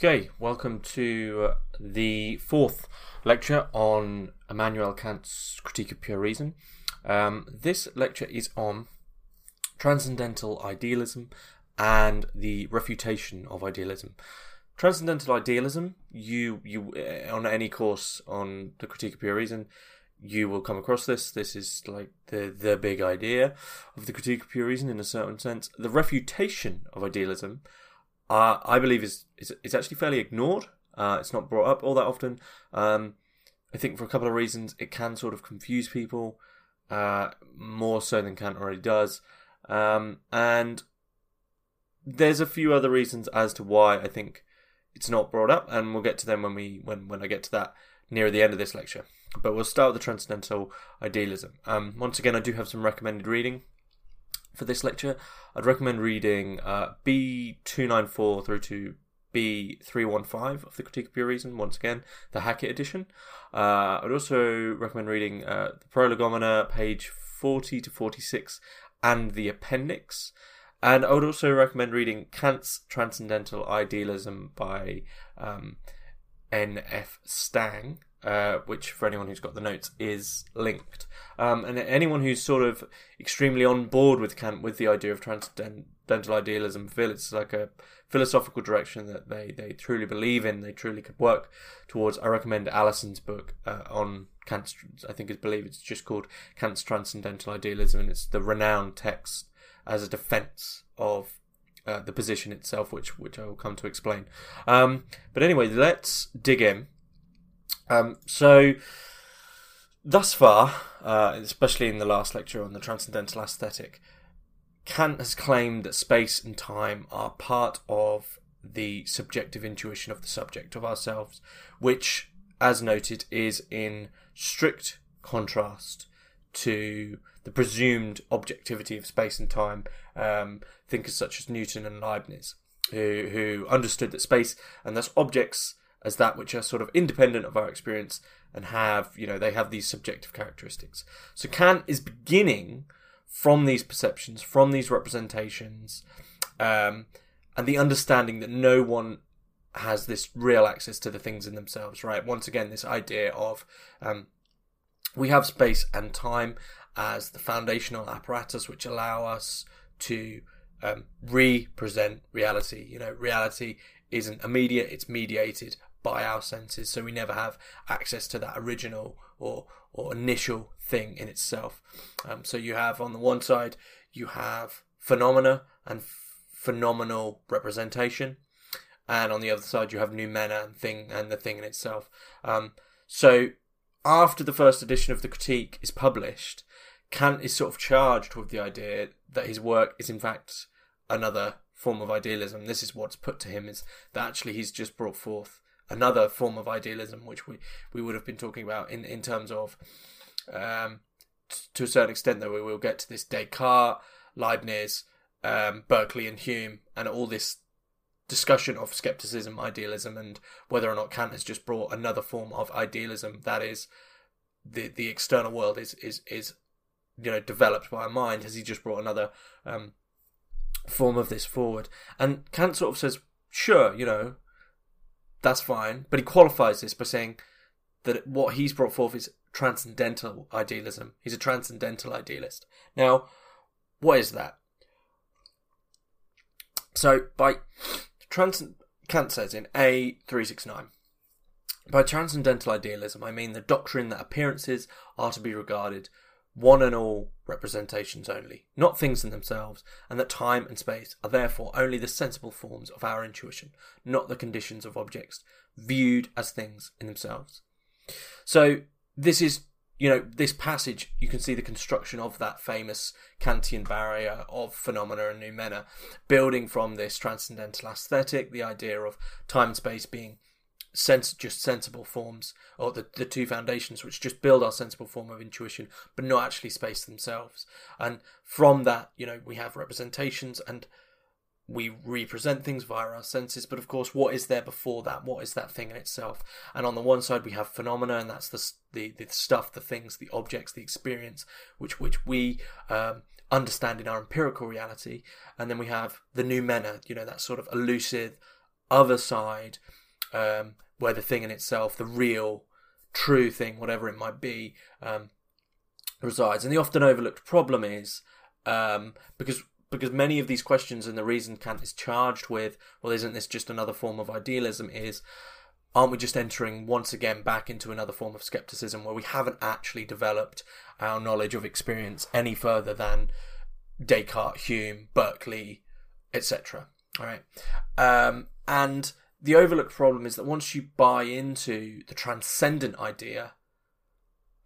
Okay, welcome to the fourth lecture on Immanuel Kant's Critique of Pure Reason. Um, this lecture is on transcendental idealism and the refutation of idealism. Transcendental idealism, you you uh, on any course on the Critique of Pure Reason, you will come across this. This is like the the big idea of the Critique of Pure Reason in a certain sense. The refutation of idealism uh, I believe is, is is actually fairly ignored. Uh, it's not brought up all that often. Um, I think for a couple of reasons, it can sort of confuse people uh, more so than Kant already does, um, and there's a few other reasons as to why I think it's not brought up, and we'll get to them when we when when I get to that near the end of this lecture. But we'll start with the transcendental idealism. Um, once again, I do have some recommended reading for this lecture, I'd recommend reading uh, B294 through to B315 of the Critique of Pure Reason, once again, the Hackett edition. Uh, I'd also recommend reading uh, the Prolegomena, page 40 to 46, and the appendix. And I would also recommend reading Kant's Transcendental Idealism by um, N.F. Stang, uh, which for anyone who's got the notes is linked. Um, and anyone who's sort of extremely on board with Kant with the idea of transcendental idealism feel it's like a philosophical direction that they, they truly believe in, they truly could work towards. I recommend Allison's book uh, on Kant's, I think it's believe it's just called Kant's Transcendental Idealism, and it's the renowned text as a defense of uh, the position itself, which which I will come to explain. Um, but anyway, let's dig in um, so, thus far, uh, especially in the last lecture on the transcendental aesthetic, Kant has claimed that space and time are part of the subjective intuition of the subject of ourselves, which, as noted, is in strict contrast to the presumed objectivity of space and time. Um, thinkers such as Newton and Leibniz, who, who understood that space and thus objects as that which are sort of independent of our experience and have, you know, they have these subjective characteristics. So Kant is beginning from these perceptions, from these representations, um, and the understanding that no one has this real access to the things in themselves, right? Once again, this idea of um, we have space and time as the foundational apparatus which allow us to um, represent reality. You know, reality isn't immediate, it's mediated by our senses, so we never have access to that original or or initial thing in itself. Um, so you have on the one side you have phenomena and phenomenal representation, and on the other side you have noumena and thing and the thing in itself. Um, so after the first edition of the critique is published, Kant is sort of charged with the idea that his work is in fact another form of idealism. This is what's put to him is that actually he's just brought forth another form of idealism, which we, we would have been talking about in, in terms of, um, t- to a certain extent, though, we will get to this Descartes, Leibniz, um, Berkeley, and Hume, and all this discussion of skepticism, idealism, and whether or not Kant has just brought another form of idealism that is the the external world is is is you know developed by a mind. Has he just brought another um, form of this forward? And Kant sort of says, sure, you know, that's fine. But he qualifies this by saying that what he's brought forth is transcendental idealism. He's a transcendental idealist. Now, what is that? So, by trans, Kant says in A369, by transcendental idealism, I mean the doctrine that appearances are to be regarded one and all representations only, not things in themselves, and that time and space are therefore only the sensible forms of our intuition, not the conditions of objects viewed as things in themselves. So, this is, you know, this passage, you can see the construction of that famous Kantian barrier of phenomena and noumena, building from this transcendental aesthetic, the idea of time and space being sense just sensible forms or the, the two foundations which just build our sensible form of intuition but not actually space themselves. And from that you know we have representations and we represent things via our senses but of course what is there before that? What is that thing in itself? And on the one side we have phenomena and that's the the, the stuff the things the objects the experience which which we um, understand in our empirical reality. And then we have the noumena you know that sort of elusive other side, um, where the thing in itself, the real, true thing, whatever it might be, um, resides. And the often overlooked problem is um, because because many of these questions and the reason Kant is charged with, well, isn't this just another form of idealism? Is aren't we just entering once again back into another form of skepticism where we haven't actually developed our knowledge of experience any further than Descartes, Hume, Berkeley, etc. All right, um, and the overlooked problem is that once you buy into the transcendent idea,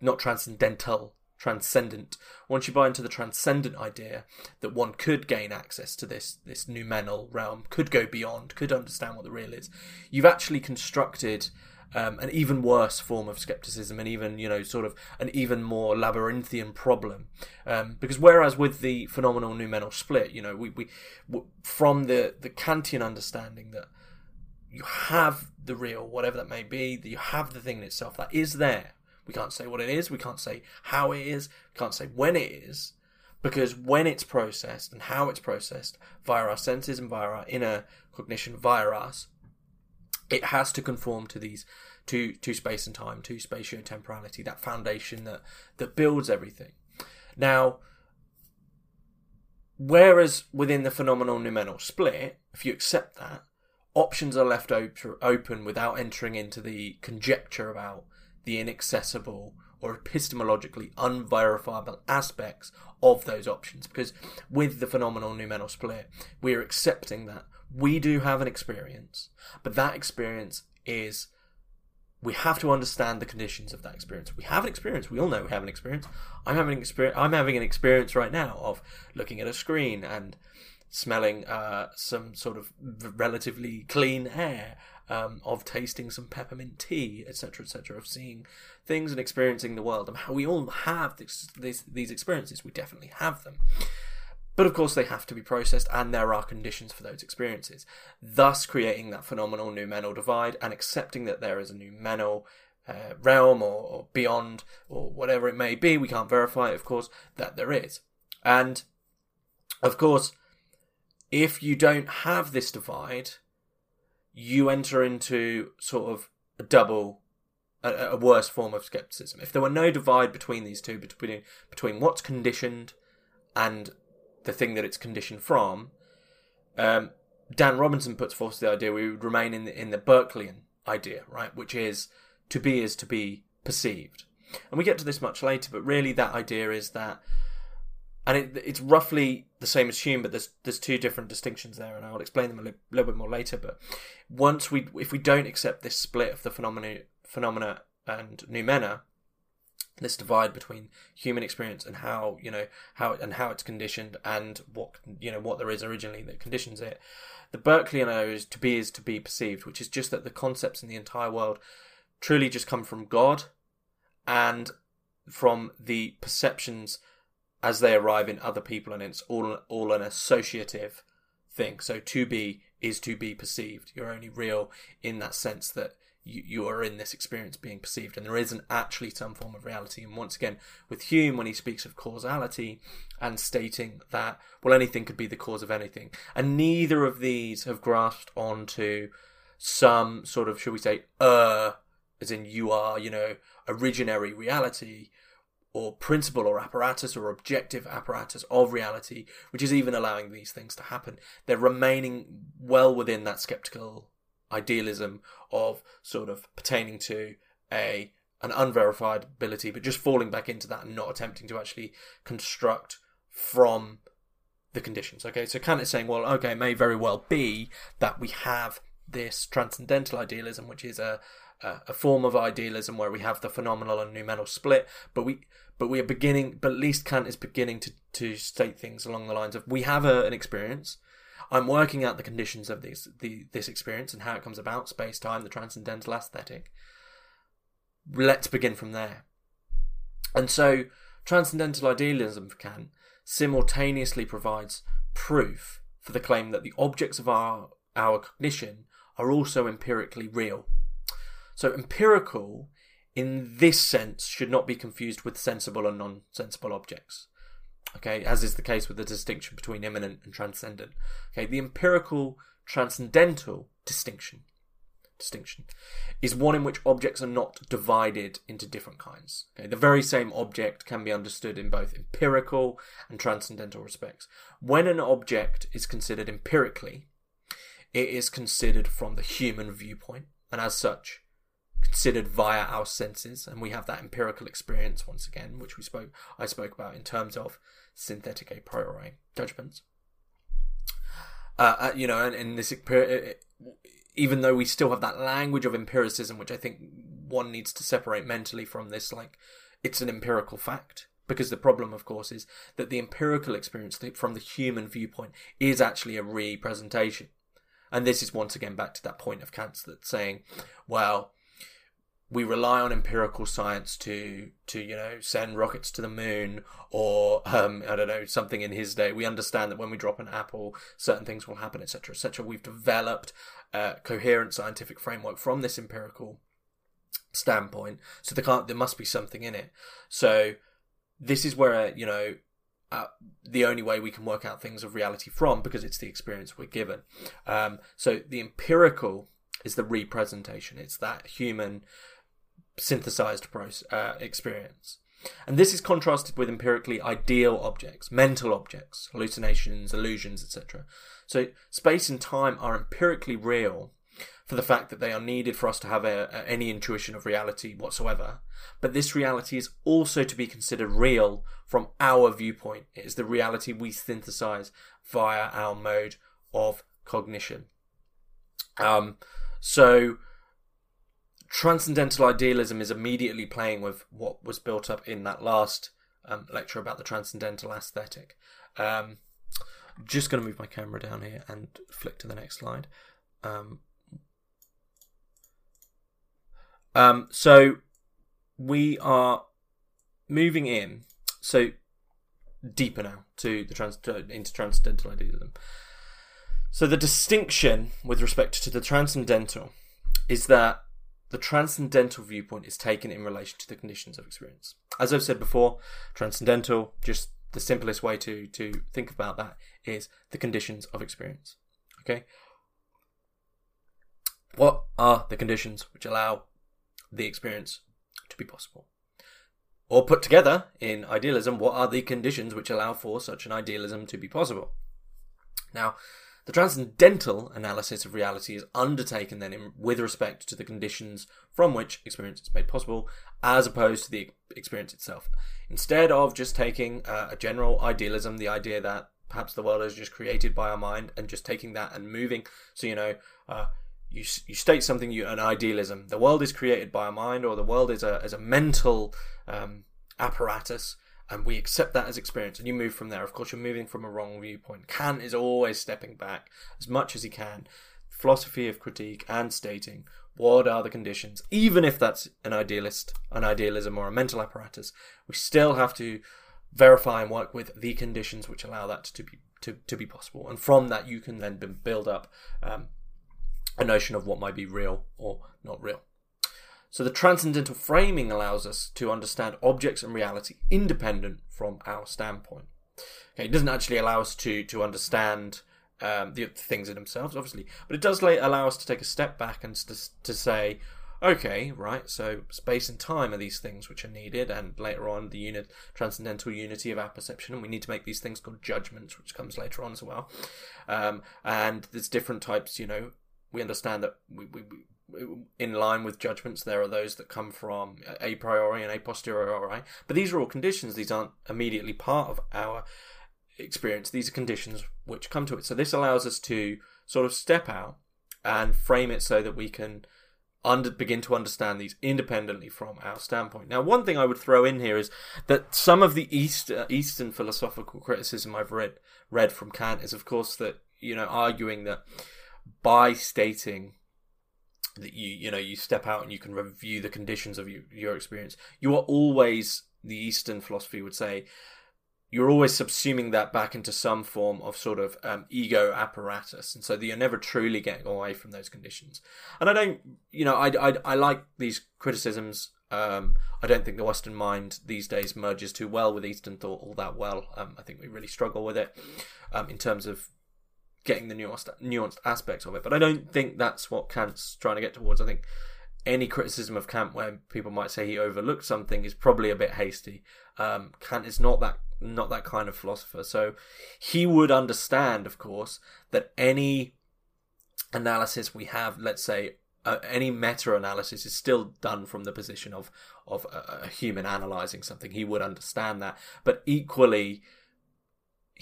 not transcendental, transcendent. Once you buy into the transcendent idea that one could gain access to this this noumenal realm, could go beyond, could understand what the real is, you've actually constructed um, an even worse form of skepticism, and even you know sort of an even more labyrinthian problem. Um, because whereas with the phenomenal noumenal split, you know, we, we from the the Kantian understanding that you have the real, whatever that may be, that you have the thing in itself that is there we can't say what it is. We can't say how it is. We can't say when it is. Because when it's processed and how it's processed via our senses and via our inner cognition, via us, it has to conform to these to to space and time, to spatio-temporality, that foundation that that builds everything. Now, whereas within the phenomenal noumenal split, if you accept that, options are left op- open without entering into the conjecture about the inaccessible or epistemologically unverifiable aspects of those options. Because with the phenomenal noumenal split, we're accepting that we do have an experience, but that experience is we have to understand the conditions of that experience. We have an experience. We all know we have an experience. I'm having an experience. I'm having an experience right now of looking at a screen and smelling uh, some sort of relatively clean air um, of tasting some peppermint tea, etc., etc., of seeing things and experiencing the world. And how we all have this, this, these experiences. We definitely have them. But of course, they have to be processed, and there are conditions for those experiences, thus creating that phenomenal noumenal divide and accepting that there is a noumenal uh, realm or, or beyond or whatever it may be. We can't verify it, of course, that there is. And of course, if you don't have this divide, you enter into sort of a double, a, a worse form of skepticism. If there were no divide between these two, between between what's conditioned and the thing that it's conditioned from, um, Dan Robinson puts forth the idea we would remain in the, in the Berkeleyan idea, right, which is to be is to be perceived. And we get to this much later, but really that idea is that and it, it's roughly the same as Hume, but there's there's two different distinctions there, and I'll explain them a li- little bit more later. But once we, if we don't accept this split of the phenomena, phenomena and noumena, this divide between human experience and how you know how and how it's conditioned and what you know what there is originally that conditions it. The Berkeleyan is to be is to be perceived, which is just that the concepts in the entire world truly just come from God and from the perceptions as they arrive in other people, and it's all all an associative thing. So to be is to be perceived. You're only real in that sense that you, you are in this experience being perceived, and there isn't actually some form of reality. And once again, with Hume, when he speaks of causality and stating that well, anything could be the cause of anything, and neither of these have grasped onto some sort of, shall we say, uh, as in you are, you know, originary reality or principle or apparatus or objective apparatus of reality, which is even allowing these things to happen. They're remaining well within that skeptical idealism of sort of pertaining to a an unverified ability, but just falling back into that and not attempting to actually construct from the conditions. Okay, so Kant is saying, well, okay, it may very well be that we have this transcendental idealism, which is a Uh, a, form of idealism where we have the phenomenal and noumenal split, but we but we are beginning, but at least Kant is beginning to, to state things along the lines of we have a, an experience. I'm working out the conditions of this the, this experience and how it comes about, space time, the transcendental aesthetic. Let's begin from there. And so, transcendental idealism for Kant simultaneously provides proof for the claim that the objects of our our cognition are also empirically real. So, empirical in this sense should not be confused with sensible and non-sensible objects. Okay, as is the case with the distinction between immanent and transcendent. Okay, the empirical transcendental distinction distinction is one in which objects are not divided into different kinds. Okay? The very same object can be understood in both empirical and transcendental respects. When an object is considered empirically, it is considered from the human viewpoint, and as such, considered via our senses, and we have that empirical experience once again, which we spoke I spoke about in terms of synthetic a priori judgments. Uh, uh, you know, and this even though we still have that language of empiricism, which I think one needs to separate mentally from this, like it's an empirical fact. Because the problem, of course, is that the empirical experience from the human viewpoint is actually a representation. And this is once again back to that point of Kant's that saying, well, we rely on empirical science to to you know send rockets to the moon or um, I don't know something in his day. We understand that when we drop an apple, certain things will happen, etc., etc. We've developed a coherent scientific framework from this empirical standpoint, so there can't there must be something in it. So this is where you know uh, the only way we can work out things of reality from because it's the experience we're given. Um, so the empirical is the representation. It's that human synthesized process, uh, experience. And this is contrasted with empirically ideal objects, mental objects, hallucinations, illusions, etc. So space and time are empirically real for the fact that they are needed for us to have a, a, any intuition of reality whatsoever. But this reality is also to be considered real from our viewpoint. It is the reality we synthesize via our mode of cognition. Um, so transcendental idealism is immediately playing with what was built up in that last um, lecture about the transcendental aesthetic. Um, just going to move my camera down here and flick to the next slide. Um, um, so we are moving in so deeper now to the trans to, into transcendental idealism. So the distinction with respect to the transcendental is that the transcendental viewpoint is taken in relation to the conditions of experience. As I've said before, transcendental, just the simplest way to, to think about that is the conditions of experience. Okay? What are the conditions which allow the experience to be possible? Or put together in idealism, what are the conditions which allow for such an idealism to be possible? Now, the transcendental analysis of reality is undertaken then in, with respect to the conditions from which experience is made possible, as opposed to the experience itself. Instead of just taking uh, a general idealism, the idea that perhaps the world is just created by our mind, and just taking that and moving, so you know, uh, you you state something, you an idealism. The world is created by our mind, or the world is a is a mental um, apparatus and we accept that as experience and you move from there. Of course you're moving from a wrong viewpoint. Kant is always stepping back as much as he can. Philosophy of critique and stating what are the conditions? Even if that's an idealist an idealism or a mental apparatus we still have to verify and work with the conditions which allow that to be to, to be possible. And from that you can then build up um, a notion of what might be real or not real so the transcendental framing allows us to understand objects and reality independent from our standpoint. Okay, it doesn't actually allow us to to understand um, the things in themselves, obviously, but it does allow us to take a step back and to, to say, okay, right, so space and time are these things which are needed, and later on the unit transcendental unity of apperception, and we need to make these things called judgments, which comes later on as well. Um, and there's different types, you know. We understand that we, we, in line with judgments. There are those that come from a priori and a posteriori, but these are all conditions. These aren't immediately part of our experience. These are conditions which come to it. So this allows us to sort of step out and frame it so that we can under, begin to understand these independently from our standpoint. Now, one thing I would throw in here is that some of the East, uh, Eastern philosophical criticism I've read read from Kant is, of course, that you know arguing that by stating that you you know you step out and you can review the conditions of you, your experience. You are always the eastern philosophy would say you're always subsuming that back into some form of sort of um, ego apparatus. And so you're never truly getting away from those conditions. And i don't you know i, I, I like these criticisms. Um, I don't think the Western mind these days merges too well with Eastern thought all that well. Um, I think we really struggle with it um, in terms of getting the nuanced nuanced aspects of it. But I don't think that's what Kant's trying to get towards. I think any criticism of Kant where people might say he overlooked something is probably a bit hasty. Um, Kant is not that not that kind of philosopher, so he would understand, of course, that any analysis we have, let's say uh, any meta analysis is still done from the position of of a, a, human analyzing something. He would understand that, but equally,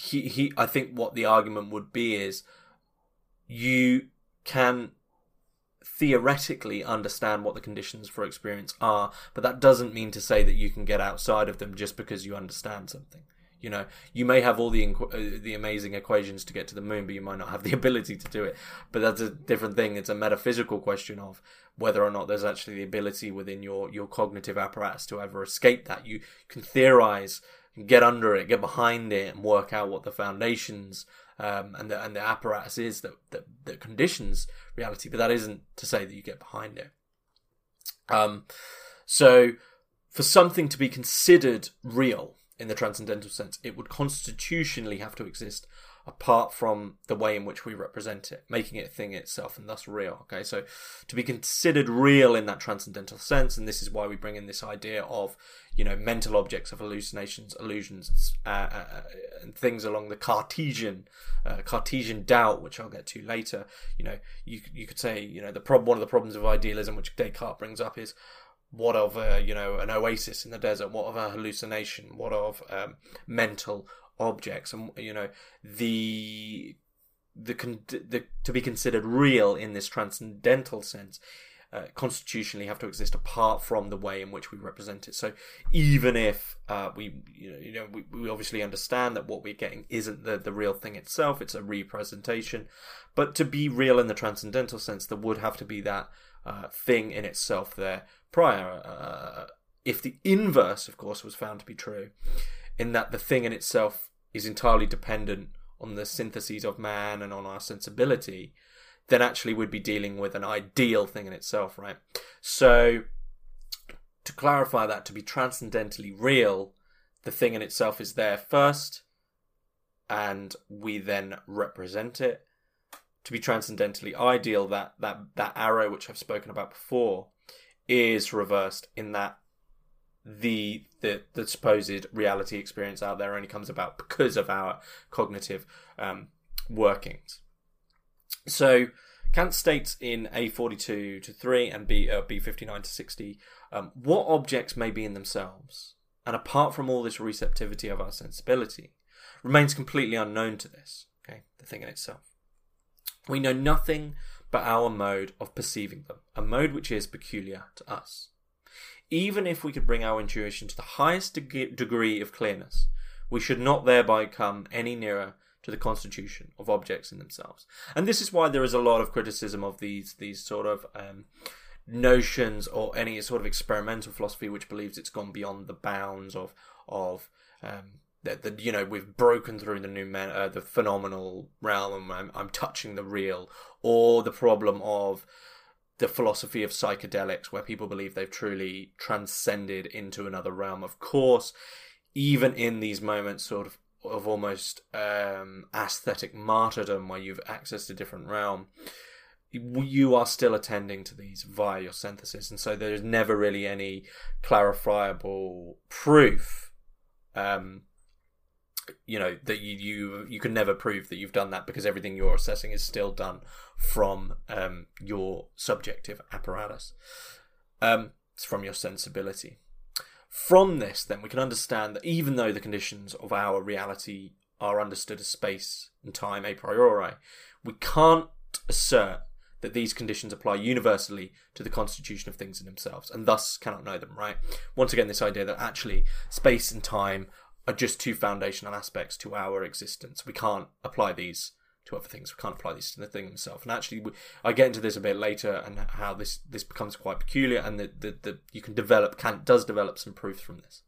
he he. I think what the argument would be is you can theoretically understand what the conditions for experience are, but that doesn't mean to say that you can get outside of them just because you understand something. You know, you may have all the uh, the amazing equations to get to the moon, but you might not have the ability to do it. But that's a different thing. It's a metaphysical question of whether or not there's actually the ability within your your cognitive apparatus to ever escape that. You can theorize, get under it, get behind it, and work out what the foundations um, and the and the apparatus is that, that that conditions reality. But that isn't to say that you get behind it. Um, so for something to be considered real in the transcendental sense, it would constitutionally have to exist apart from the way in which we represent it, making it a thing itself and thus real. Okay, so to be considered real in that transcendental sense, and this is why we bring in this idea of, you know, mental objects of hallucinations, illusions, uh, uh, uh and things along the Cartesian, uh, Cartesian doubt, which I'll get to later. You know, you you could say, you know, the prob- one of the problems of idealism, which Descartes brings up, is what of a, you know an oasis in the desert? What of a hallucination? What of um, mental objects? And you know the the, the to be considered real in this transcendental sense uh, constitutionally have to exist apart from the way in which we represent it. So even if uh, we, you know, you know we, we obviously understand that what we're getting isn't the, the real thing itself, it's a representation. But to be real in the transcendental sense, there would have to be that uh, thing in itself there prior. Uh, if the inverse, of course, was found to be true, in that the thing in itself is entirely dependent on the syntheses of man and on our sensibility, then actually we'd be dealing with an ideal thing in itself, right? So, to clarify that, to be transcendently real, the thing in itself is there first, and we then represent it. To be transcendently ideal, that that that arrow which I've spoken about before is reversed in that the the the supposed reality experience out there only comes about because of our cognitive um, workings. So Kant states in A42 to 3 and B uh, B59 to 60 um, what objects may be in themselves, and apart from all this receptivity of our sensibility, remains completely unknown to this. Okay, the thing in itself. We know nothing but our mode of perceiving them, a mode which is peculiar to us. Even if we could bring our intuition to the highest de- degree of clearness, we should not thereby come any nearer to the constitution of objects in themselves. And this is why there is a lot of criticism of these these sort of um, notions or any sort of experimental philosophy which believes it's gone beyond the bounds of of um, that the, you know we've broken through the noumena, uh, the phenomenal realm. I'm, I'm touching the real, or the problem of the philosophy of psychedelics, where people believe they've truly transcended into another realm. Of course, even in these moments, sort of of almost um, aesthetic martyrdom, where you've accessed a different realm, you are still attending to these via your synthesis, and so there's never really any clarifiable proof. Um, you know that you you you can never prove that you've done that because everything you're assessing is still done from um, your subjective apparatus. Um, it's from your sensibility. From this, then we can understand that even though the conditions of our reality are understood as space and time a priori, we can't assert that these conditions apply universally to the constitution of things in themselves, and thus cannot know them, right? Once again, this idea that actually space and time are just two foundational aspects to our existence. We can't apply these to other things. We can't apply these to the thing itself. And actually, we, I get into this a bit later and how this this becomes quite peculiar, and that the, the, you can develop Kant does develop some proofs from this.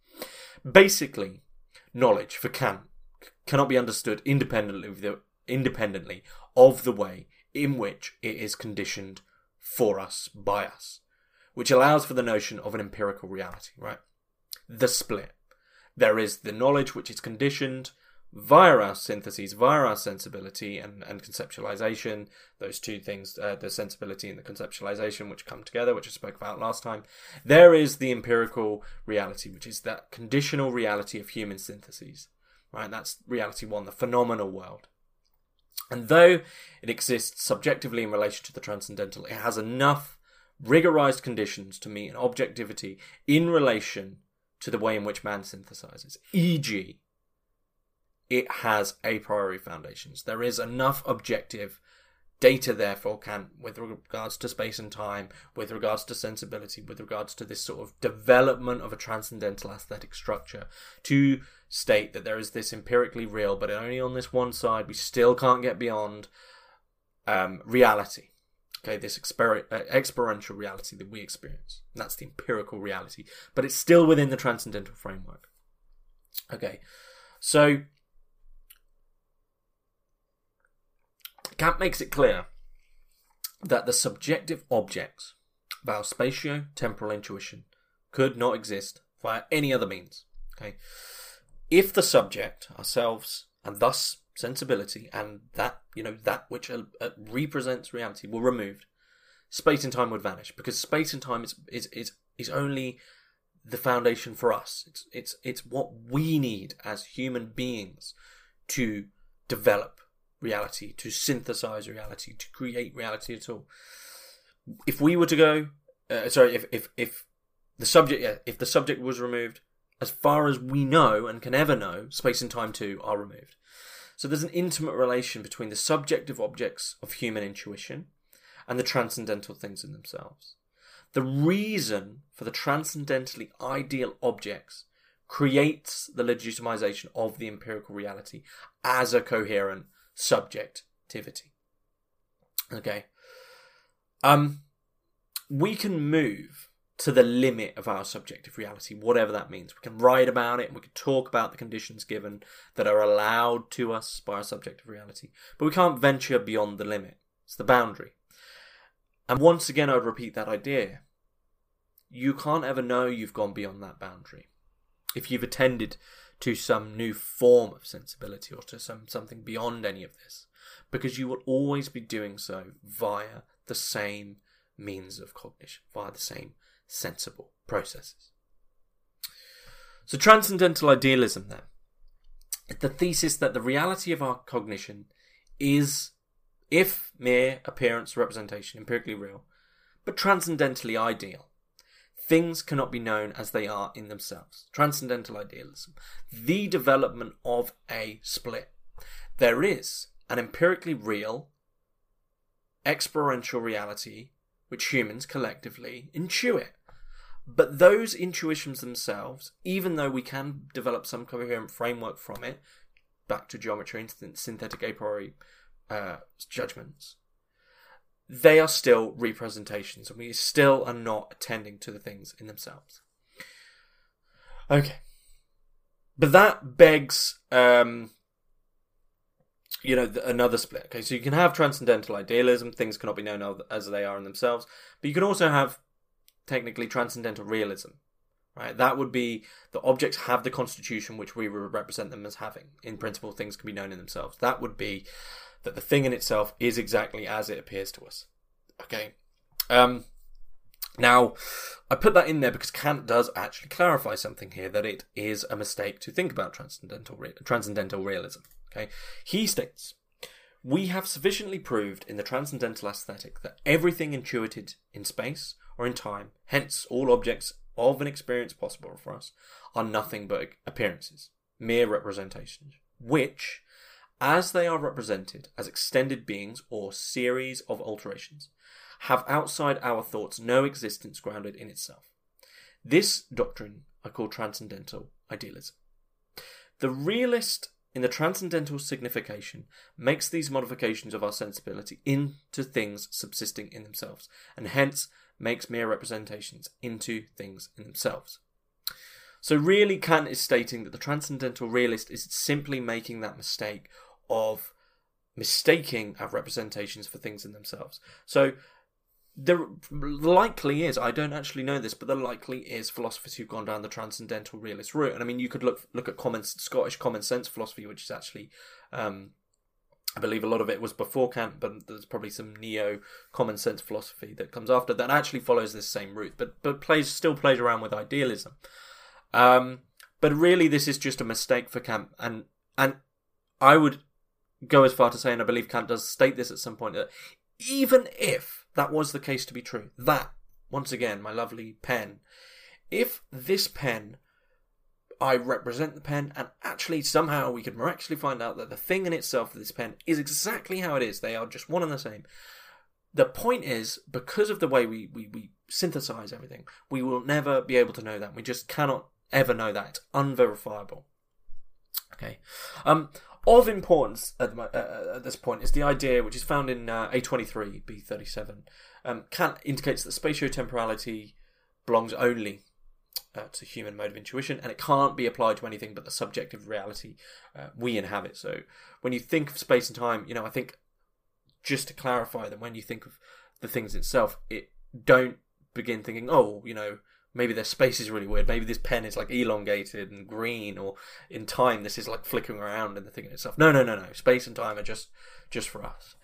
Basically, knowledge for Kant cannot be understood independently of the independently of the way in which it is conditioned for us by us, which allows for the notion of an empirical reality. Right, the split there is the knowledge which is conditioned via our syntheses, via our sensibility and, and conceptualization, those two things, uh, the sensibility and the conceptualization, which come together, which I spoke about last time, there is the empirical reality, which is that conditional reality of human syntheses. Right? That's reality one, the phenomenal world. And though it exists subjectively in relation to the transcendental, it has enough rigorized conditions to meet an objectivity in relation to the way in which man synthesizes. E.g., it has a priori foundations. There is enough objective data, therefore, can, with regards to space and time, with regards to sensibility, with regards to this sort of development of a transcendental aesthetic structure, to state that there is this empirically real, but only on this one side, we still can't get beyond um, reality. Okay, this exper- uh, experiential reality that we experience. That's the empirical reality, but it's still within the transcendental framework. Okay, so Kant makes it clear that the subjective objects of our spatio-temporal intuition could not exist via any other means. Okay, if the subject, ourselves, and thus sensibility, and that you know that which uh, uh, represents reality, were removed, space and time would vanish because space and time is is is, is only the foundation for us. It's it's it's what we need as human beings to develop reality, to synthesize reality, to create reality at all. If we were to go, uh, sorry, if, if, if the subject, yeah, if the subject was removed, as far as we know and can ever know, space and time too are removed. So there's an intimate relation between the subjective objects of human intuition and the transcendental things in themselves. The reason for the transcendentally ideal objects creates the legitimization of the empirical reality as a coherent subjectivity. Okay. Um, we can move to the limit of our subjective reality, whatever that means. We can write about it, we can talk about the conditions given that are allowed to us by our subjective reality, but we can't venture beyond the limit. It's the boundary. And once again, I would repeat that idea. You can't ever know you've gone beyond that boundary. If you've attended to some new form of sensibility or to some something beyond any of this because you will always be doing so via the same means of cognition via the same sensible processes so transcendental idealism then the thesis that the reality of our cognition is if mere appearance representation empirically real but transcendentally ideal Things cannot be known as they are in themselves. Transcendental idealism. The development of a split. There is an empirically real, experiential reality which humans collectively intuit. But those intuitions themselves, even though we can develop some coherent framework from it, back to geometry and synthetic a priori uh, judgments, they are still representations, and we still are not attending to the things in themselves. Okay. But that begs, um, you know, another split. Okay, so you can have transcendental idealism, things cannot be known as they are in themselves, but you can also have technically transcendental realism, right? That would be the objects have the constitution which we represent them as having. In principle, things can be known in themselves. That would be that the thing in itself is exactly as it appears to us. Okay. Um, now, I put that in there because Kant does actually clarify something here that it is a mistake to think about transcendental re- transcendental realism. Okay, he states, "We have sufficiently proved in the transcendental aesthetic that everything intuited in space or in time, hence all objects of an experience possible for us, are nothing but appearances, mere representations, which, as they are represented as extended beings or series of alterations, have outside our thoughts no existence grounded in itself. This doctrine I call transcendental idealism. The realist in the transcendental signification makes these modifications of our sensibility into things subsisting in themselves, and hence makes mere representations into things in themselves. So, really, Kant is stating that the transcendental realist is simply making that mistake of mistaking our representations for things in themselves. So, there likely is. I don't actually know this, but there likely is philosophers who've gone down the transcendental realist route. And I mean, you could look look at common Scottish common sense philosophy, which is actually, um, I believe, a lot of it was before Kant, but there's probably some neo common sense philosophy that comes after that actually follows this same route, but but plays still plays around with idealism. Um, but really, this is just a mistake for Kant, and and I would go as far to say, and I believe Kant does state this at some point, that even if that was the case to be true, that, once again, my lovely pen, if this pen, I represent the pen, and actually somehow we could miraculously find out that the thing in itself, this pen, is exactly how it is, they are just one and the same. The point is, because of the way we, we, we synthesize everything, we will never be able to know that. We just cannot ever know that. It's unverifiable. Okay. Um, of importance at, the, uh, at, this point is the idea, which is found in uh, A23, B37. Um, Kant indicates that spatiotemporality belongs only uh, to human mode of intuition, and it can't be applied to anything but the subjective reality uh, we inhabit. So, when you think of space and time, you know, I think just to clarify that when you think of the things itself, it don't begin thinking, oh, you know, maybe their space is really weird. Maybe this pen is like elongated and green, or in time this is like flickering around and the thing itself. No, no, no, no. Space and time are just just for us.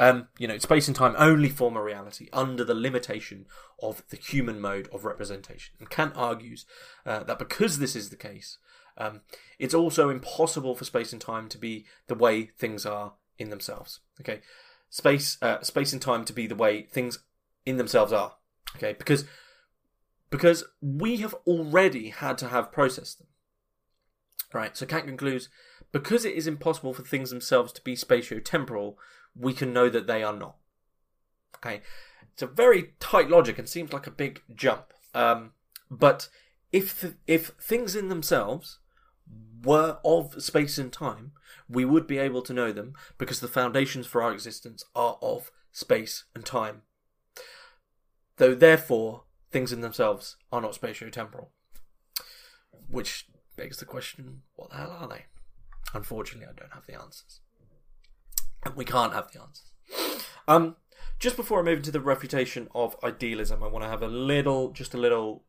Um, you know, space and time only form a reality under the limitation of the human mode of representation. And Kant argues uh, that because this is the case, um, it's also impossible for space and time to be the way things are in themselves. Okay, space, uh, space and time to be the way things in themselves are. Okay, because because we have already had to have processed them. Right, so Kant concludes because it is impossible for things themselves to be spatio-temporal, we can know that they are not. Okay, it's a very tight logic and seems like a big jump. Um, but if th- if things in themselves were of space and time, we would be able to know them because the foundations for our existence are of space and time. Though therefore things in themselves are not spatio-temporal. Which begs the question, what the hell are they? Unfortunately, I don't have the answers. And we can't have the answers. Um, just before I move into the refutation of idealism, I want to have a little, just a little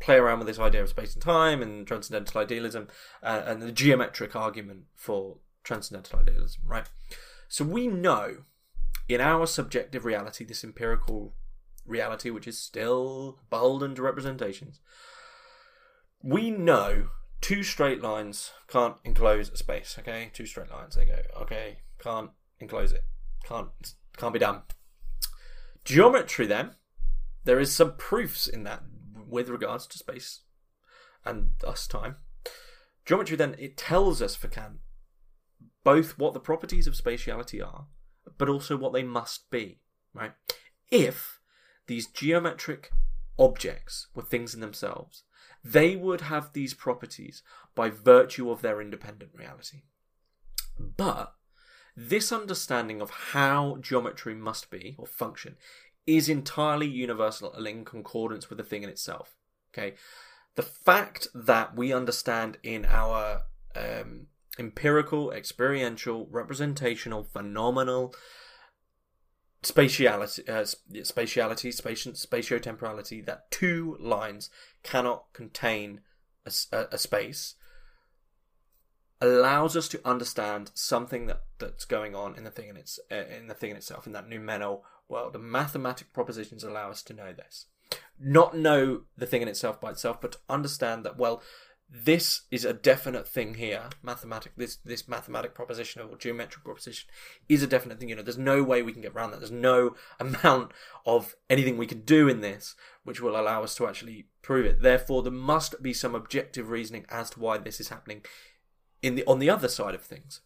play around with this idea of space and time and transcendental idealism uh, and the geometric argument for transcendental idealism, right? So we know in our subjective reality, this empirical reality, which is still beholden to representations. We know two straight lines can't enclose a space. Okay, two straight lines. They go. Okay, can't enclose it. Can't can't be done. Geometry, then, there is some proofs in that with regards to space and thus time. Geometry, then, it tells us for Kant both what the properties of spatiality are, but also what they must be. Right? If these geometric objects were things in themselves, they would have these properties by virtue of their independent reality. But this understanding of how geometry must be or function is entirely universal and in concordance with the thing in itself. Okay, the fact that we understand in our um, empirical, experiential, representational, phenomenal spatiality, uh, spatiality, spatio, spatiotemporality, that two lines cannot contain a, a, a, space, allows us to understand something that, that's going on in the thing in its uh, in the thing in itself in that noumenal world. The mathematic propositions allow us to know this, not know the thing in itself by itself, but to understand that well, this is a definite thing here. Mathematic, this this mathematic proposition or geometric proposition is a definite thing. You know, there's no way we can get around that. There's no amount of anything we can do in this which will allow us to actually prove it. Therefore, there must be some objective reasoning as to why this is happening in the on the other side of things.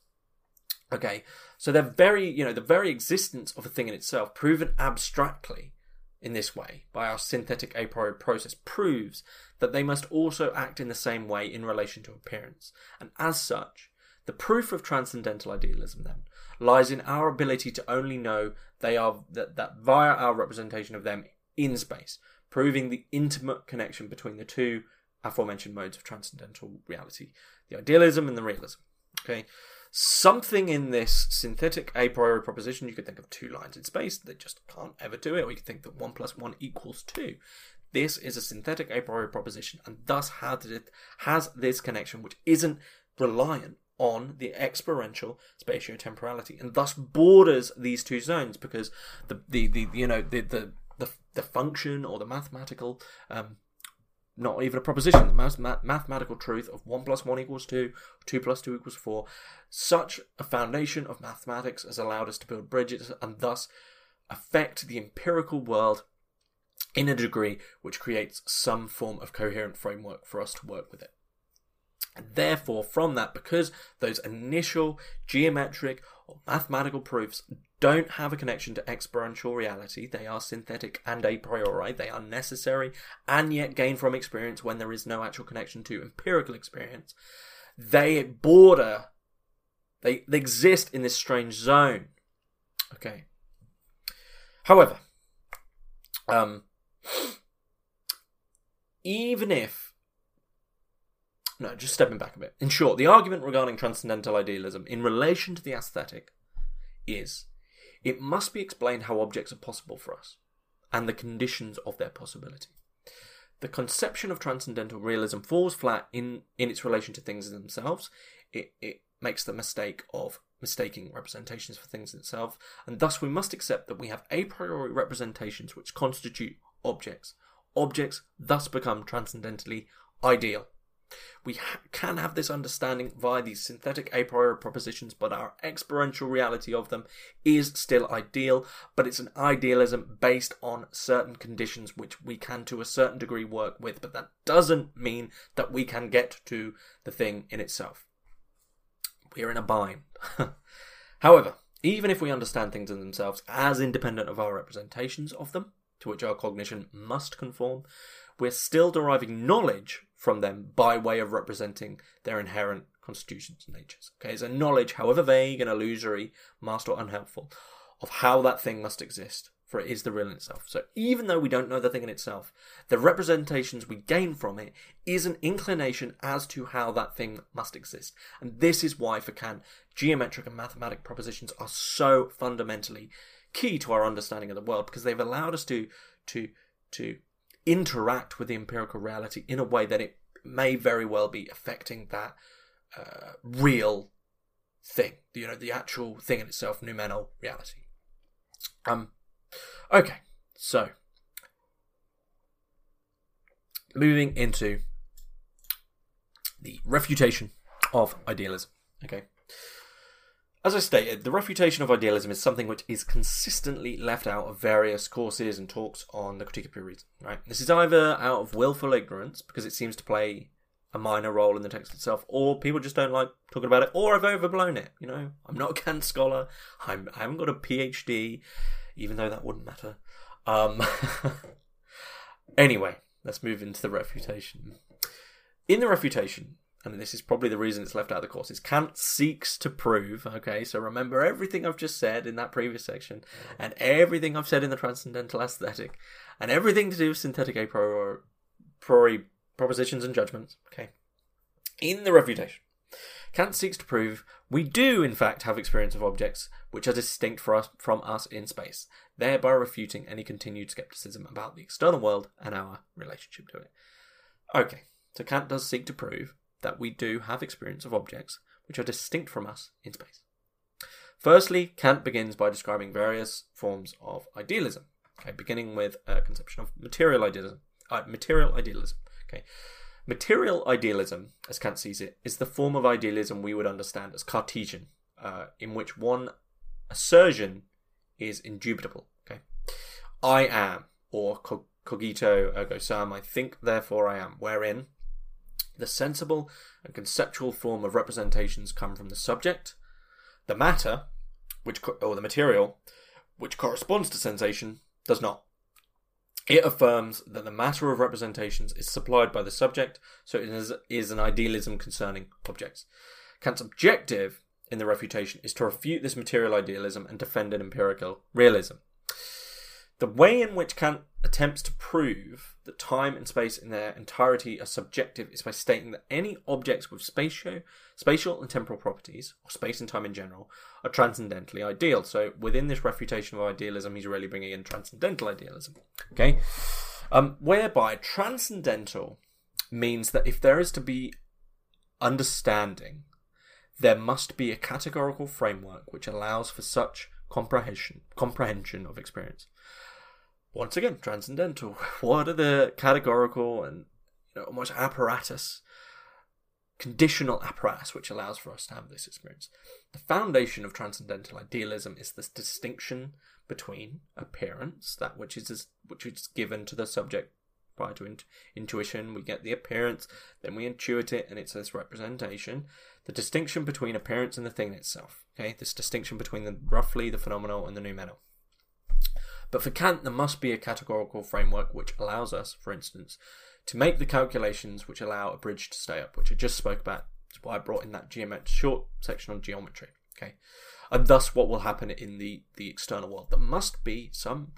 Okay, so they're very, you know, the very existence of a thing in itself, proven abstractly, in this way by our synthetic a priori process proves that they must also act in the same way in relation to appearance. And as such, the proof of transcendental idealism then lies in our ability to only know they are that, that via our representation of them in space, proving the intimate connection between the two aforementioned modes of transcendental reality, the idealism and the realism. Okay, something in this synthetic a priori proposition. You could think of two lines in space that just can't ever do it. We could think that one plus one equals two. This is a synthetic a priori proposition, and thus has this connection which isn't reliant on the experiential spatiotemporality, and thus borders these two zones because the the, the you know the, the the the function or the mathematical um, not even a proposition, the math- mathematical truth of 1 plus 1 equals 2, 2 plus 2 equals 4. Such a foundation of mathematics has allowed us to build bridges and thus affect the empirical world in a degree which creates some form of coherent framework for us to work with it. Therefore, from that, because those initial geometric or mathematical proofs don't have a connection to experiential reality. They are synthetic and a priori. They are necessary and yet gained from experience when there is no actual connection to empirical experience. They border, they, they exist in this strange zone. Okay. However, um, even if no, just stepping back a bit. In short, the argument regarding transcendental idealism in relation to the aesthetic is it must be explained how objects are possible for us and the conditions of their possibility. The conception of transcendental realism falls flat in, in its relation to things in themselves. It, it makes the mistake of mistaking representations for things in themselves, and thus we must accept that we have a priori representations which constitute objects. Objects thus become transcendently ideal. We ha- can have this understanding via these synthetic a priori propositions, but our experiential reality of them is still ideal, but it's an idealism based on certain conditions which we can to a certain degree work with, but that doesn't mean that we can get to the thing in itself. We're in a bind. However, even if we understand things in themselves as independent of our representations of them, to which our cognition must conform, we're still deriving knowledge from them by way of representing their inherent constitutions and natures. Okay, it's a knowledge, however vague and illusory, masked or unhelpful, of how that thing must exist, for it is the real in itself. So even though we don't know the thing in itself, the representations we gain from it is an inclination as to how that thing must exist. And this is why, for Kant, geometric and mathematic propositions are so fundamentally key to our understanding of the world because they've allowed us to to to interact with the empirical reality in a way that it may very well be affecting that uh, real thing, you know, the actual thing in itself, noumenal reality. Um, okay, so moving into the refutation of idealism. Okay, as I stated, the refutation of idealism is something which is consistently left out of various courses and talks on the critique of pure reason. Right? This is either out of willful ignorance because it seems to play a minor role in the text itself, or people just don't like talking about it, or I've overblown it. You know, I'm not a Kant scholar. I'm, I haven't got a PhD, even though that wouldn't matter. Um, anyway, let's move into the refutation. In the refutation, and this is probably the reason it's left out of the course, is Kant seeks to prove, okay, so remember everything I've just said in that previous section, and everything I've said in the transcendental aesthetic, and everything to do with synthetic a priori, propositions and judgments, okay. In the refutation, Kant seeks to prove we do, in fact, have experience of objects which are distinct us, from us in space, thereby refuting any continued skepticism about the external world and our relationship to it. Okay, so Kant does seek to prove that we do have experience of objects which are distinct from us in space. Firstly, Kant begins by describing various forms of idealism, okay, beginning with a conception of material idealism. Uh, material idealism. Okay. Material idealism, as Kant sees it, is the form of idealism we would understand as Cartesian, uh, in which one assertion is indubitable. Okay, I am, or cogito ergo sum, I think, therefore I am, wherein the sensible and conceptual form of representations come from the subject. The matter, which or the material, which corresponds to sensation, does not. It affirms that the matter of representations is supplied by the subject, so it is, is an idealism concerning objects. Kant's objective in the refutation is to refute this material idealism and defend an empirical realism. The way in which Kant attempts to prove that time and space in their entirety are subjective is by stating that any objects with spatial, spatial and temporal properties, or space and time in general, are transcendently ideal. So within this refutation of idealism, he's really bringing in transcendental idealism. Okay, um, whereby transcendental means that if there is to be understanding, there must be a categorical framework which allows for such comprehension comprehension of experience once again, transcendental. What are the categorical and you know, almost apparatus, conditional apparatus, which allows for us to have this experience? The foundation of transcendental idealism is this distinction between appearance, that which is which is given to the subject prior to int- intuition. We get the appearance, then we intuit it, and it's this representation. The distinction between appearance and the thing itself. Okay, this distinction between the roughly the phenomenal and the noumenal. But for Kant, there must be a categorical framework which allows us, for instance, to make the calculations which allow a bridge to stay up, which I just spoke about. That's why I brought in that geomet- short section on geometry. Okay, and thus what will happen in the the external world. There must be some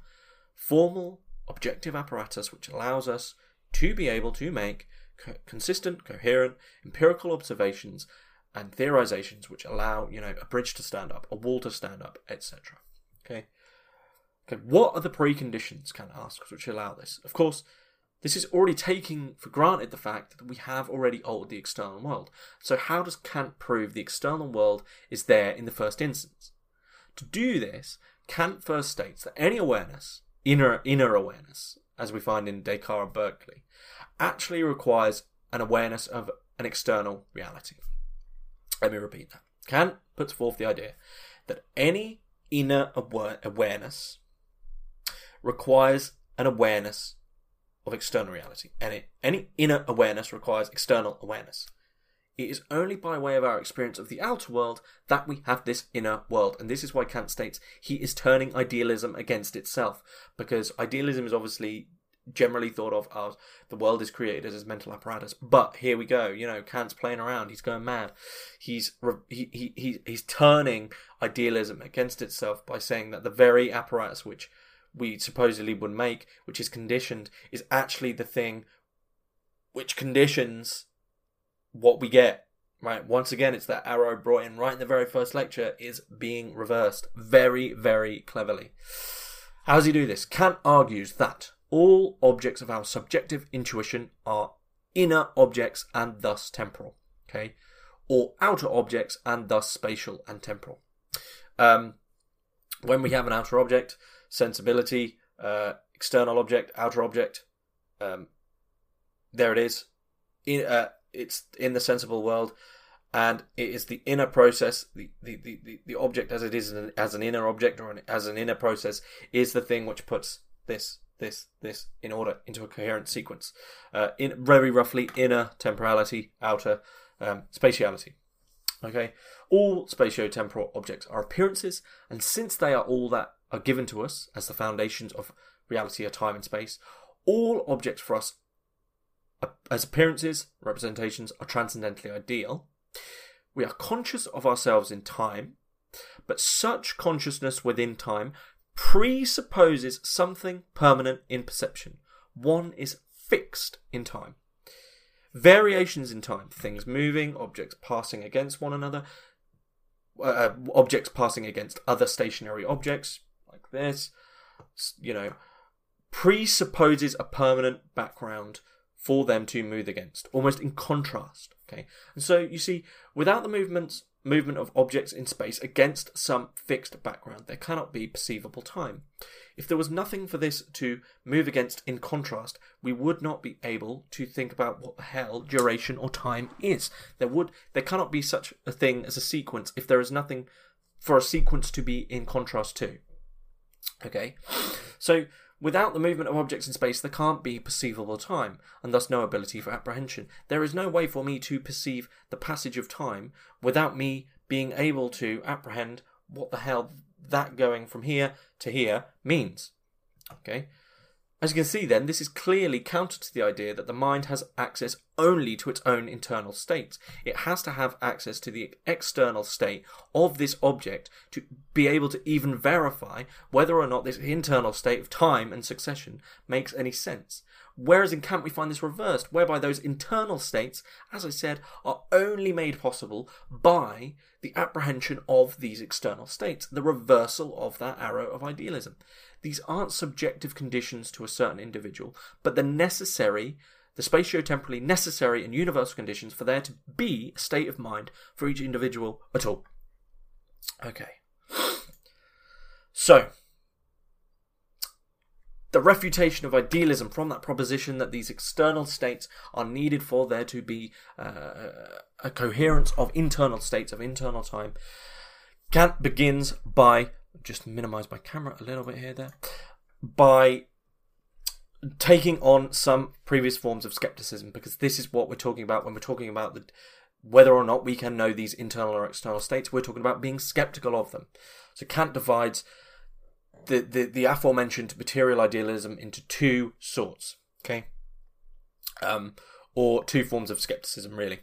formal objective apparatus which allows us to be able to make co- consistent, coherent, empirical observations and theorizations which allow you know a bridge to stand up, a wall to stand up, etc. Okay. Okay, what are the preconditions, Kant asks, which allow this? Of course, this is already taking for granted the fact that we have already altered the external world. So, how does Kant prove the external world is there in the first instance? To do this, Kant first states that any awareness, inner, inner awareness, as we find in Descartes and Berkeley, actually requires an awareness of an external reality. Let me repeat that. Kant puts forth the idea that any inner awareness requires an awareness of external reality. And any inner awareness requires external awareness. It is only by way of our experience of the outer world that we have this inner world. And this is why Kant states he is turning idealism against itself. Because idealism is obviously generally thought of as the world is created as a mental apparatus. But here we go. You know, Kant's playing around. He's going mad. He's he, he, he he's turning idealism against itself by saying that the very apparatus which we supposedly would make, which is conditioned, is actually the thing which conditions what we get. Right, once again, it's that arrow brought in right in the very first lecture is being reversed very, very cleverly. How does he do this? Kant argues that all objects of our subjective intuition are inner objects and thus temporal. Okay, or outer objects and thus spatial and temporal. Um, when we have an outer object, sensibility, uh, external object, outer object. Um, there it is. In, uh, it's in the sensible world, and it is the inner process, the, the, the, the object as it is as an inner object or an, as an inner process is the thing which puts this, this, this in order into a coherent sequence. Uh, in very roughly, inner temporality, outer um, spatiality. Okay, all spatio-temporal objects are appearances, and since they are all that are given to us as the foundations of reality are time and space, all objects for us as appearances, representations, are transcendently ideal. We are conscious of ourselves in time, but such consciousness within time presupposes something permanent in perception. One is fixed in time. Variations in time, things moving, objects passing against one another, uh, objects passing against other stationary objects, this, you know, presupposes a permanent background for them to move against, almost in contrast. Okay, and so you see, without the movements movement of objects in space against some fixed background, there cannot be perceivable time. If there was nothing for this to move against in contrast, we would not be able to think about what the hell duration or time is. There would there cannot be such a thing as a sequence if there is nothing for a sequence to be in contrast to. Okay, so without the movement of objects in space, there can't be perceivable time, and thus no ability for apprehension. There is no way for me to perceive the passage of time without me being able to apprehend what the hell that going from here to here means. Okay, as you can see, then, this is clearly counter to the idea that the mind has access only to its own internal states. It has to have access to the external state of this object to be able to even verify whether or not this internal state of time and succession makes any sense. Whereas in Kant, we find this reversed, whereby those internal states, as I said, are only made possible by the apprehension of these external states, the reversal of that arrow of idealism. These aren't subjective conditions to a certain individual, but the necessary, the spatio-temporally necessary and universal conditions for there to be a state of mind for each individual at all. Okay. So, the refutation of idealism from that proposition that these external states are needed for there to be uh, a coherence of internal states, of internal time. Kant begins by, just minimize my camera a little bit here, there, by taking on some previous forms of skepticism, because this is what we're talking about when we're talking about the, whether or not we can know these internal or external states. We're talking about being skeptical of them. So Kant divides the, the, the aforementioned material idealism into two sorts, okay? Um, or two forms of skepticism, really.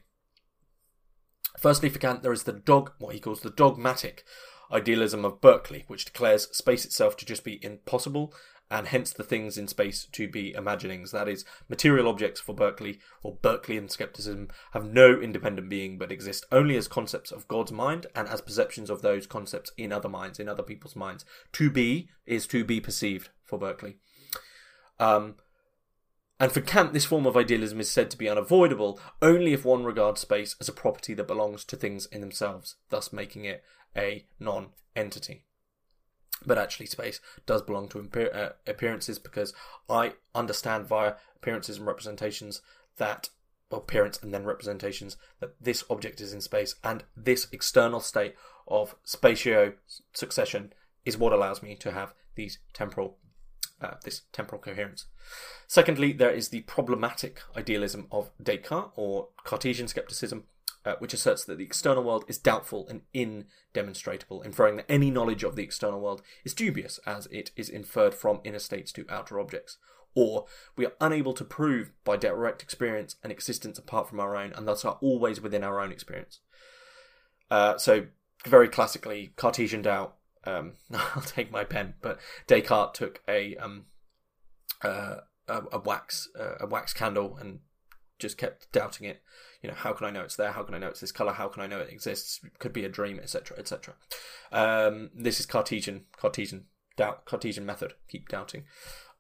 Firstly, for Kant, there is the dog, what he calls the dogmatic idealism of Berkeley, which declares space itself to just be impossible and hence the things in space to be imaginings. That is, material objects for Berkeley, or Berkeleyan skepticism, have no independent being but exist only as concepts of God's mind and as perceptions of those concepts in other minds, in other people's minds. To be is to be perceived for Berkeley. Um, and for Kant, this form of idealism is said to be unavoidable only if one regards space as a property that belongs to things in themselves, thus making it a non entity but actually space does belong to uh, appearances because I understand via appearances and representations that well, appearance and then representations that this object is in space and this external state of spatio succession is what allows me to have these temporal uh, this temporal coherence. Secondly, there is the problematic idealism of Descartes or Cartesian skepticism, uh, which asserts that the external world is doubtful and indemonstrable, inferring that any knowledge of the external world is dubious as it is inferred from inner states to outer objects. Or we are unable to prove by direct experience an existence apart from our own, and thus are always within our own experience. Uh, so, very classically, Cartesian doubt. Um, I'll take my pen, but Descartes took a um, uh, a, a, wax uh, a wax candle and just kept doubting it you know, how can I know it's there? How can I know it's this color? How can I know it exists? Could be a dream, etc., etc. Um, this is Cartesian, Cartesian doubt, Cartesian method. Keep doubting.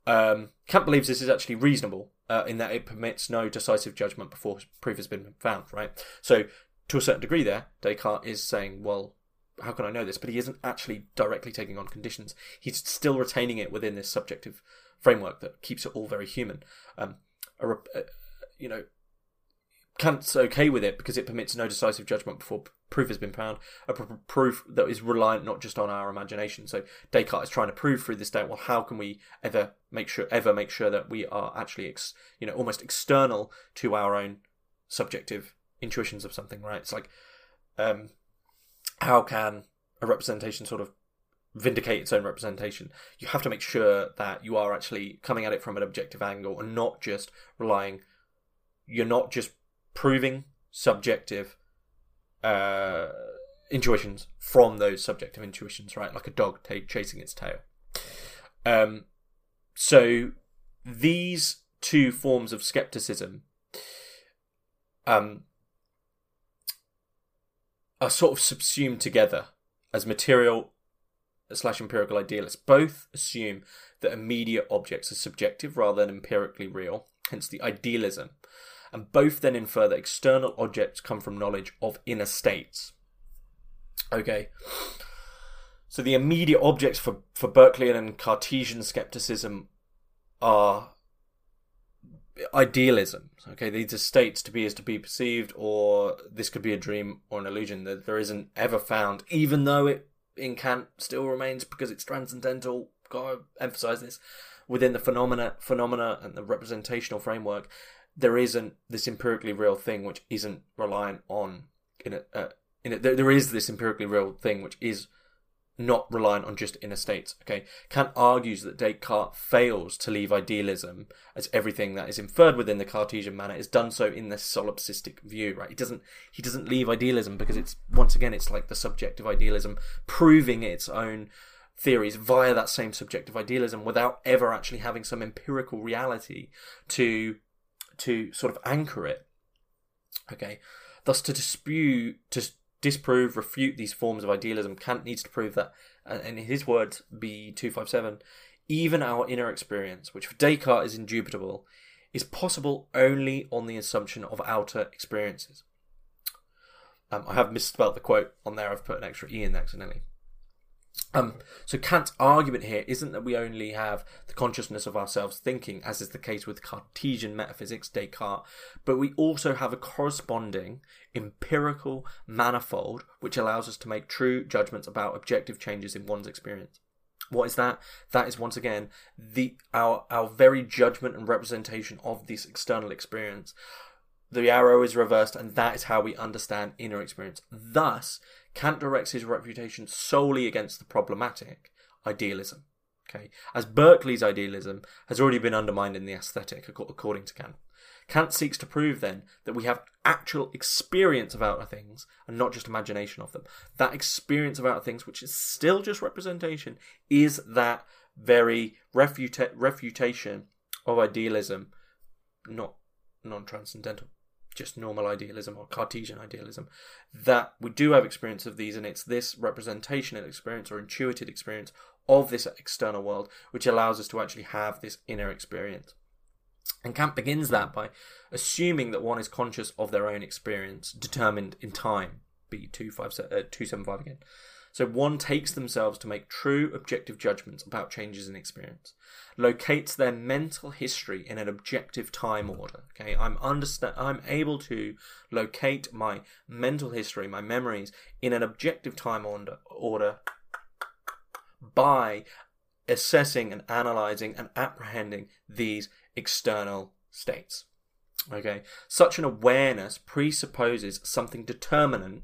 Um, Kant believes this is actually reasonable uh, in that it permits no decisive judgment before proof has been found. Right. So, to a certain degree, there Descartes is saying, well, how can I know this? But he isn't actually directly taking on conditions. He's still retaining it within this subjective framework that keeps it all very human. Um, a, a, you know, Kant's okay with it because it permits no decisive judgment before proof has been found, a pr- proof that is reliant not just on our imagination. So Descartes is trying to prove through this doubt, well, how can we ever make sure, ever make sure that we are actually, ex- you know, almost external to our own subjective intuitions of something, right? It's like, um, how can a representation sort of vindicate its own representation? You have to make sure that you are actually coming at it from an objective angle and not just relying. You're not just proving subjective uh, intuitions from those subjective intuitions, right? Like a dog t- chasing its tail. Um, so these two forms of skepticism um, are sort of subsumed together as material slash empirical idealists. Both assume that immediate objects are subjective rather than empirically real, hence the idealism and both then infer that external objects come from knowledge of inner states. Okay. So the immediate objects for, for Berkeleyan and Cartesian skepticism are idealism. Okay, these are states to be as to be perceived, or this could be a dream or an illusion that there isn't ever found, even though it in Kant still remains because it's transcendental. Gotta emphasize this within the phenomena, phenomena and the representational framework there isn't this empirically real thing which isn't reliant on in a, uh, in a, there, there is this empirically real thing which is not reliant on just inner states. Okay, Kant argues that Descartes fails to leave idealism as everything that is inferred within the Cartesian manner is done so in this solipsistic view. Right? He doesn't he doesn't leave idealism because it's once again it's like the subjective idealism proving its own theories via that same subjective idealism without ever actually having some empirical reality to to sort of anchor it. Okay, thus to dispute to disprove, refute these forms of idealism, Kant needs to prove that, and in his words, B257, even our inner experience, which for Descartes is indubitable, is possible only on the assumption of outer experiences. Um, I have misspelled the quote on there, I've put an extra E in there accidentally. Um, so Kant's argument here isn't that we only have the consciousness of ourselves thinking, as is the case with Cartesian metaphysics, Descartes, but we also have a corresponding empirical manifold which allows us to make true judgments about objective changes in one's experience. What is that? That is once again the our our very judgment and representation of this external experience. The arrow is reversed, and that is how we understand inner experience. Thus, Kant directs his refutation solely against the problematic idealism. Okay, as Berkeley's idealism has already been undermined in the aesthetic, according to Kant. Kant seeks to prove then that we have actual experience of outer things and not just imagination of them. That experience of outer things, which is still just representation, is that very refuta- refutation of idealism, not non transcendental just normal idealism or Cartesian idealism, that we do have experience of these, and it's this representational experience or intuited experience of this external world which allows us to actually have this inner experience. And Kant begins that by assuming that one is conscious of their own experience determined in time, B275 uh, again. So one takes themselves to make true objective judgments about changes in experience, locates their mental history in an objective time order. Okay, I'm understand I'm able to locate my mental history, my memories in an objective time order, order by assessing and analyzing and apprehending these external states. Okay, such an awareness presupposes something determinate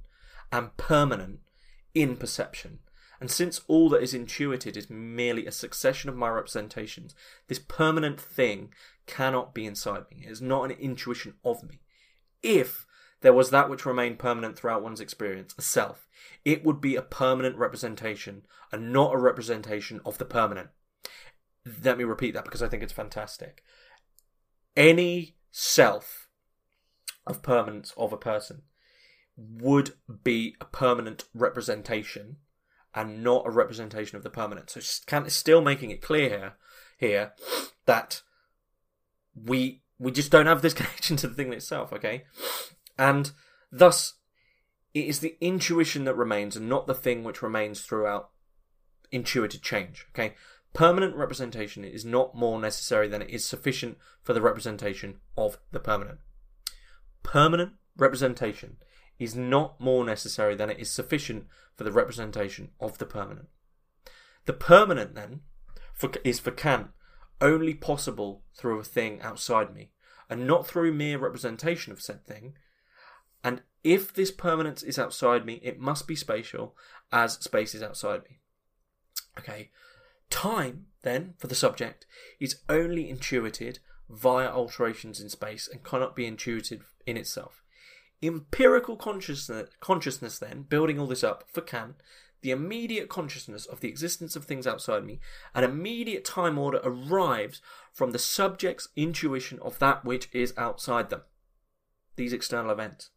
and permanent in perception. And since all that is intuited is merely a succession of my representations, this permanent thing cannot be inside me. It is not an intuition of me. If there was that which remained permanent throughout one's experience, a self, it would be a permanent representation and not a representation of the permanent. Let me repeat that because I think it's fantastic. Any self of permanence of a person would be a permanent representation and not a representation of the permanent. So Kant still making it clear here, here that we we just don't have this connection to the thing itself, okay? And thus it is the intuition that remains and not the thing which remains throughout intuited change, okay? Permanent representation is not more necessary than it is sufficient for the representation of the permanent. Permanent representation is not more necessary than it is sufficient for the representation of the permanent. The permanent, then, for, is for Kant only possible through a thing outside me, and not through mere representation of said thing. And if this permanence is outside me, it must be spatial, as space is outside me. Okay, time, then, for the subject, is only intuited via alterations in space and cannot be intuited in itself. Empirical consciousness, consciousness, then, building all this up for Kant, the immediate consciousness of the existence of things outside me, an immediate time order arrives from the subject's intuition of that which is outside them. These external events.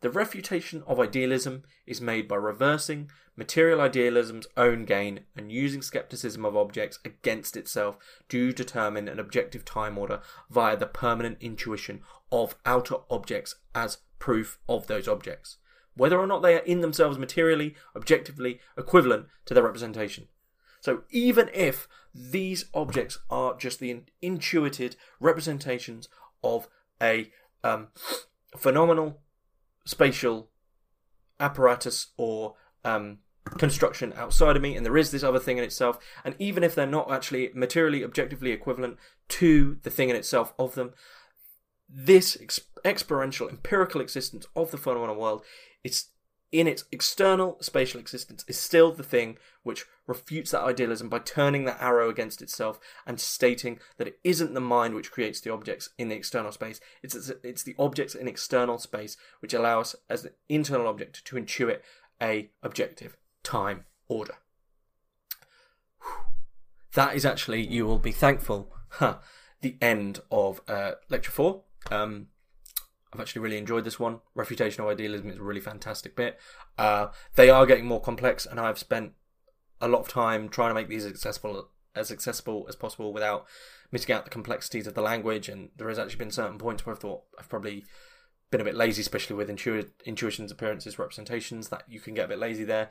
The refutation of idealism is made by reversing material idealism's own gain and using skepticism of objects against itself to determine an objective time order via the permanent intuition of outer objects as proof of those objects, whether or not they are in themselves materially, objectively equivalent to their representation. So even if these objects are just the intuited representations of a um, phenomenal spatial apparatus or um, construction outside of me, and there is this other thing in itself, and even if they're not actually materially, objectively equivalent to the thing in itself of them, this experiential, empirical existence of the phenomenal world, it's in its external spatial existence is still the thing which refutes that idealism by turning that arrow against itself and stating that it isn't the mind which creates the objects in the external space. It's it's the objects in external space which allow us as an internal object to intuit a objective time order. That is actually you will be thankful. Huh, the end of uh, lecture four. Um, I've actually really enjoyed this one. Refutation of idealism is a really fantastic bit. Uh, they are getting more complex, and I've spent a lot of time trying to make these accessible as accessible as possible without missing out the complexities of the language. And there has actually been certain points where I've thought I've probably been a bit lazy, especially with intu- intuitions, appearances, representations. That you can get a bit lazy there.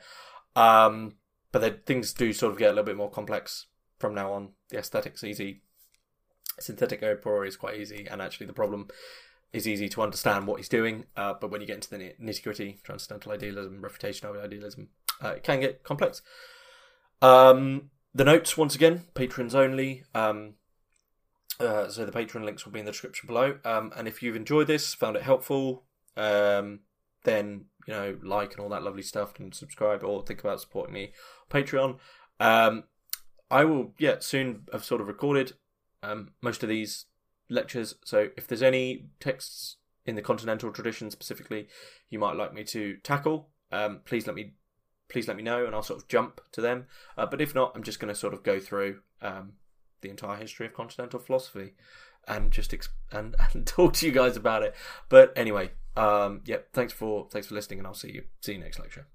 Um, but then things do sort of get a little bit more complex from now on. The aesthetics easy, synthetic a is quite easy, and actually the problem is easy to understand what he's doing, uh, but when you get into the nitty gritty, transcendental idealism, refutation of idealism, uh, it can get complex. Um, the notes, once again, patrons only. Um, uh, so the patron links will be in the description below. Um, and if you've enjoyed this, found it helpful, um, then you know like and all that lovely stuff, and subscribe or think about supporting me on Patreon. Um, I will, yeah, soon have sort of recorded um, most of these lectures. So if there's any texts in the continental tradition specifically you might like me to tackle, um, please let me please let me know, and I'll sort of jump to them. Uh, but if not, I'm just going to sort of go through um, the entire history of continental philosophy and just exp- and, and talk to you guys about it. But anyway, um, yeah, thanks for thanks for listening, and I'll see you see you next lecture.